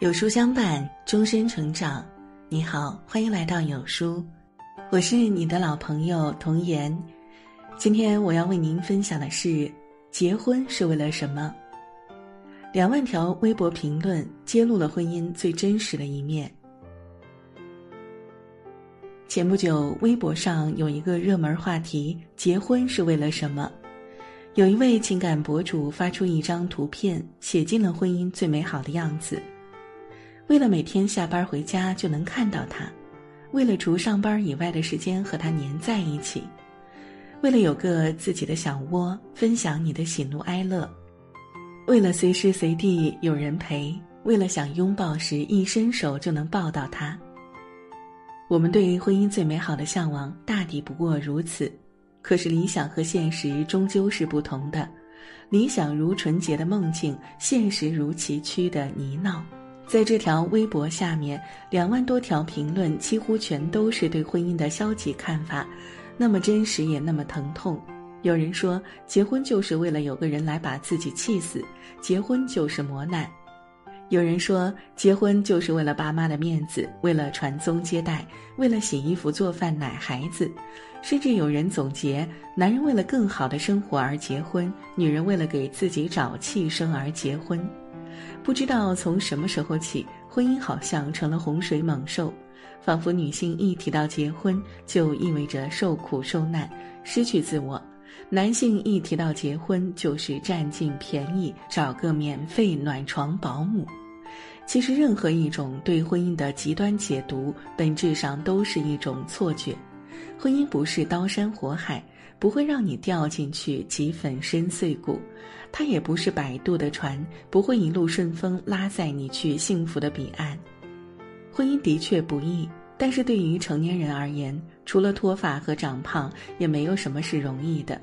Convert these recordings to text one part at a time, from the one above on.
有书相伴，终身成长。你好，欢迎来到有书，我是你的老朋友童言。今天我要为您分享的是：结婚是为了什么？两万条微博评论揭露了婚姻最真实的一面。前不久，微博上有一个热门话题：结婚是为了什么？有一位情感博主发出一张图片，写尽了婚姻最美好的样子。为了每天下班回家就能看到他，为了除上班以外的时间和他黏在一起，为了有个自己的小窝，分享你的喜怒哀乐，为了随时随地有人陪，为了想拥抱时一伸手就能抱到他。我们对于婚姻最美好的向往，大抵不过如此。可是理想和现实终究是不同的，理想如纯洁的梦境，现实如崎岖的泥淖。在这条微博下面，两万多条评论几乎全都是对婚姻的消极看法，那么真实也那么疼痛。有人说，结婚就是为了有个人来把自己气死，结婚就是磨难；有人说，结婚就是为了爸妈的面子，为了传宗接代，为了洗衣服、做饭、奶孩子；甚至有人总结，男人为了更好的生活而结婚，女人为了给自己找气生而结婚。不知道从什么时候起，婚姻好像成了洪水猛兽，仿佛女性一提到结婚，就意味着受苦受难、失去自我；男性一提到结婚，就是占尽便宜，找个免费暖床保姆。其实，任何一种对婚姻的极端解读，本质上都是一种错觉。婚姻不是刀山火海。不会让你掉进去即粉身碎骨，它也不是摆渡的船，不会一路顺风拉载你去幸福的彼岸。婚姻的确不易，但是对于成年人而言，除了脱发和长胖，也没有什么是容易的。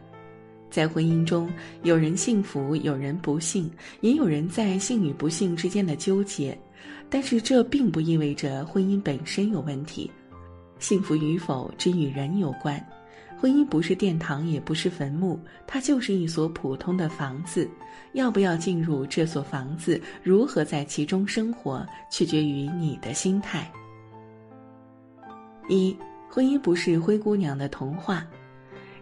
在婚姻中，有人幸福，有人不幸，也有人在幸与不幸之间的纠结，但是这并不意味着婚姻本身有问题。幸福与否，只与人有关。婚姻不是殿堂，也不是坟墓，它就是一所普通的房子。要不要进入这所房子，如何在其中生活，取决于你的心态。一，婚姻不是灰姑娘的童话。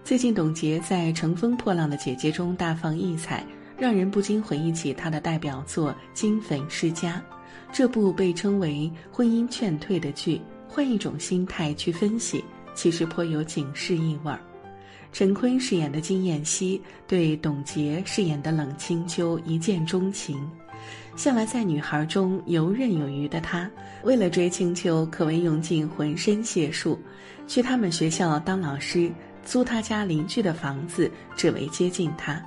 最近，董洁在《乘风破浪的姐姐》中大放异彩，让人不禁回忆起她的代表作《金粉世家》。这部被称为婚姻劝退的剧，换一种心态去分析。其实颇有警示意味儿。陈坤饰演的金燕西对董洁饰演的冷清秋一见钟情，向来在女孩中游刃有余的他，为了追清秋，可谓用尽浑身解数，去他们学校当老师，租他家邻居的房子，只为接近她。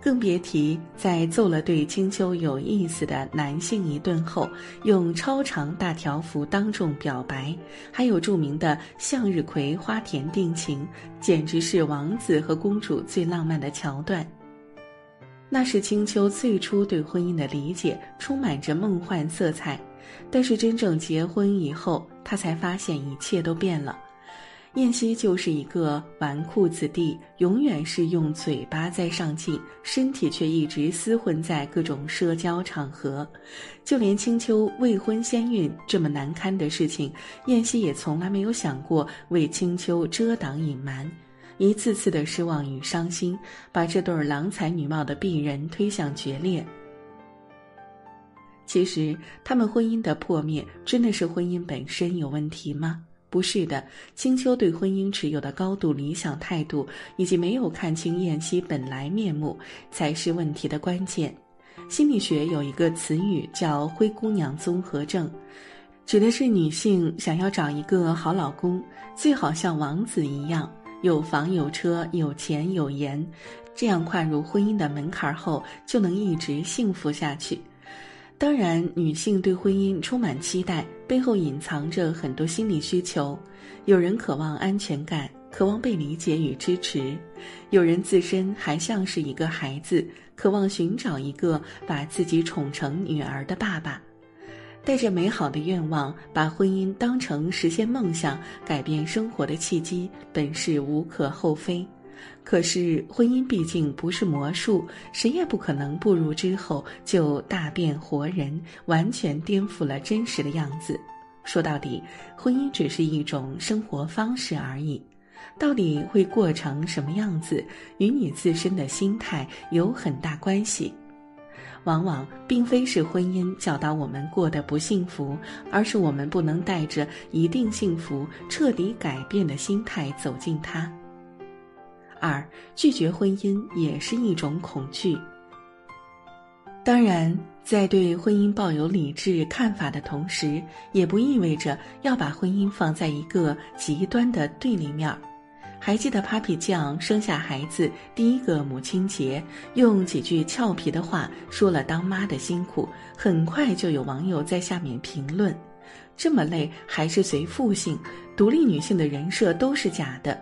更别提在揍了对青秋有意思的男性一顿后，用超长大条幅当众表白，还有著名的向日葵花田定情，简直是王子和公主最浪漫的桥段。那是青秋最初对婚姻的理解，充满着梦幻色彩，但是真正结婚以后，他才发现一切都变了。燕西就是一个纨绔子弟，永远是用嘴巴在上进，身体却一直厮混在各种社交场合。就连青丘未婚先孕这么难堪的事情，燕西也从来没有想过为青丘遮挡隐瞒。一次次的失望与伤心，把这对郎才女貌的璧人推向决裂。其实，他们婚姻的破灭，真的是婚姻本身有问题吗？不是的，青秋对婚姻持有的高度理想态度，以及没有看清燕西本来面目，才是问题的关键。心理学有一个词语叫“灰姑娘综合症”，指的是女性想要找一个好老公，最好像王子一样，有房有车有钱有颜，这样跨入婚姻的门槛后，就能一直幸福下去。当然，女性对婚姻充满期待，背后隐藏着很多心理需求。有人渴望安全感，渴望被理解与支持；有人自身还像是一个孩子，渴望寻找一个把自己宠成女儿的爸爸。带着美好的愿望，把婚姻当成实现梦想、改变生活的契机，本是无可厚非。可是婚姻毕竟不是魔术，谁也不可能步入之后就大变活人，完全颠覆了真实的样子。说到底，婚姻只是一种生活方式而已。到底会过成什么样子，与你自身的心态有很大关系。往往并非是婚姻教导我们过得不幸福，而是我们不能带着一定幸福、彻底改变的心态走进它。二，拒绝婚姻也是一种恐惧。当然，在对婚姻抱有理智看法的同时，也不意味着要把婚姻放在一个极端的对立面儿。还记得 Papi 酱生下孩子第一个母亲节，用几句俏皮的话说了当妈的辛苦，很快就有网友在下面评论：“这么累还是随父姓，独立女性的人设都是假的，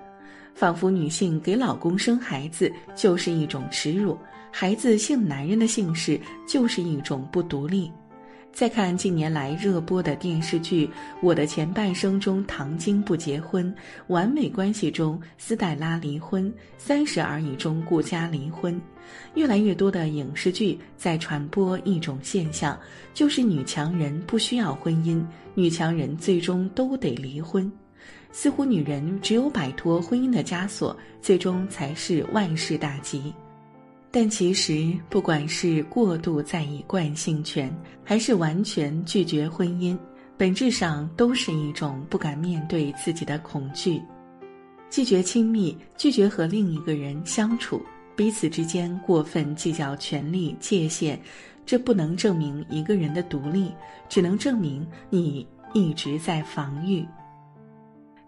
仿佛女性给老公生孩子就是一种耻辱，孩子姓男人的姓氏就是一种不独立。”再看近年来热播的电视剧《我的前半生》中，唐晶不结婚；《完美关系》中，斯黛拉离婚；《三十而已》中，顾佳离婚。越来越多的影视剧在传播一种现象，就是女强人不需要婚姻，女强人最终都得离婚。似乎女人只有摆脱婚姻的枷锁，最终才是万事大吉。但其实，不管是过度在意惯性权，还是完全拒绝婚姻，本质上都是一种不敢面对自己的恐惧，拒绝亲密，拒绝和另一个人相处，彼此之间过分计较权利界限，这不能证明一个人的独立，只能证明你一直在防御。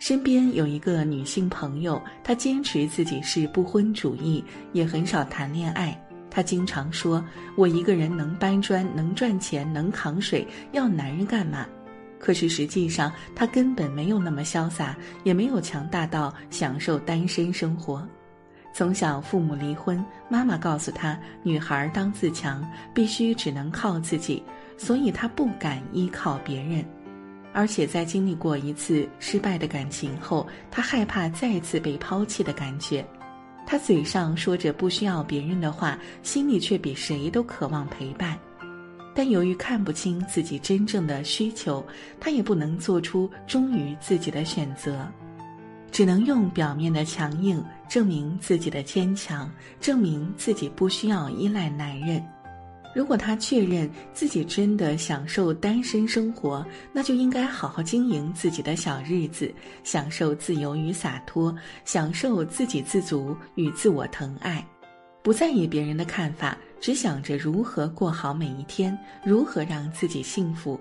身边有一个女性朋友，她坚持自己是不婚主义，也很少谈恋爱。她经常说：“我一个人能搬砖，能赚钱，能扛水，要男人干嘛？”可是实际上，她根本没有那么潇洒，也没有强大到享受单身生活。从小父母离婚，妈妈告诉她：“女孩当自强，必须只能靠自己。”所以她不敢依靠别人。而且在经历过一次失败的感情后，他害怕再次被抛弃的感觉。他嘴上说着不需要别人的话，心里却比谁都渴望陪伴。但由于看不清自己真正的需求，他也不能做出忠于自己的选择，只能用表面的强硬证明自己的坚强，证明自己不需要依赖男人。如果他确认自己真的享受单身生活，那就应该好好经营自己的小日子，享受自由与洒脱，享受自给自足与自我疼爱，不在意别人的看法，只想着如何过好每一天，如何让自己幸福，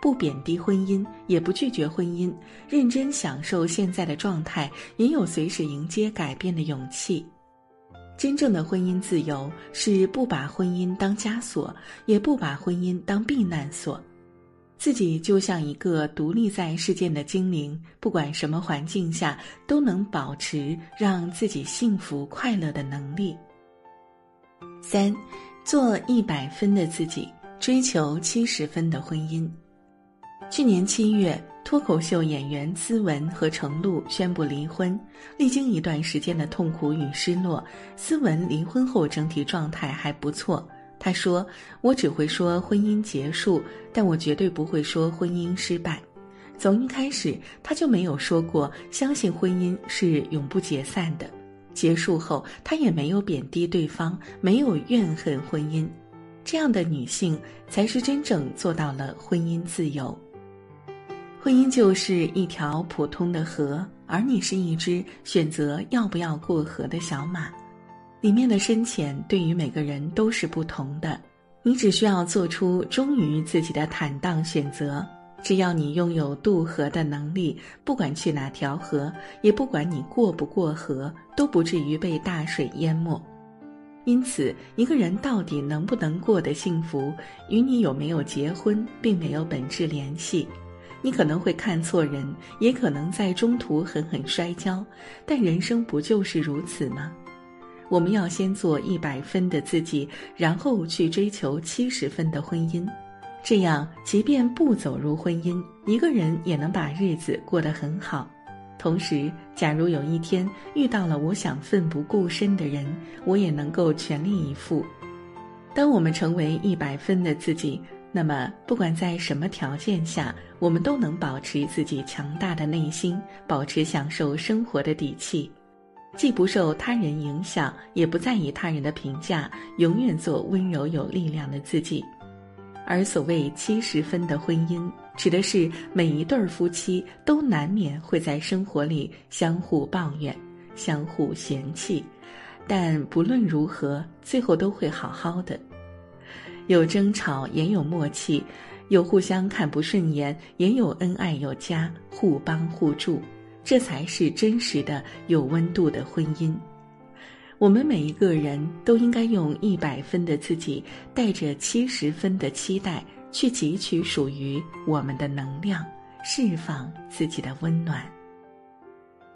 不贬低婚姻，也不拒绝婚姻，认真享受现在的状态，也有随时迎接改变的勇气。真正的婚姻自由是不把婚姻当枷锁，也不把婚姻当避难所，自己就像一个独立在世界的精灵，不管什么环境下都能保持让自己幸福快乐的能力。三，做一百分的自己，追求七十分的婚姻。去年七月。脱口秀演员思文和程璐宣布离婚，历经一段时间的痛苦与失落，思文离婚后整体状态还不错。他说：“我只会说婚姻结束，但我绝对不会说婚姻失败。从一开始，他就没有说过相信婚姻是永不解散的。结束后，他也没有贬低对方，没有怨恨婚姻。这样的女性才是真正做到了婚姻自由。”婚姻就是一条普通的河，而你是一只选择要不要过河的小马，里面的深浅对于每个人都是不同的。你只需要做出忠于自己的坦荡选择，只要你拥有渡河的能力，不管去哪条河，也不管你过不过河，都不至于被大水淹没。因此，一个人到底能不能过得幸福，与你有没有结婚并没有本质联系。你可能会看错人，也可能在中途狠狠摔跤，但人生不就是如此吗？我们要先做一百分的自己，然后去追求七十分的婚姻，这样即便不走入婚姻，一个人也能把日子过得很好。同时，假如有一天遇到了我想奋不顾身的人，我也能够全力以赴。当我们成为一百分的自己，那么不管在什么条件下，我们都能保持自己强大的内心，保持享受生活的底气，既不受他人影响，也不在意他人的评价，永远做温柔有力量的自己。而所谓七十分的婚姻。指的是每一对夫妻都难免会在生活里相互抱怨、相互嫌弃，但不论如何，最后都会好好的。有争吵，也有默契；有互相看不顺眼，也有恩爱有加，互帮互助。这才是真实的、有温度的婚姻。我们每一个人都应该用一百分的自己，带着七十分的期待。去汲取属于我们的能量，释放自己的温暖。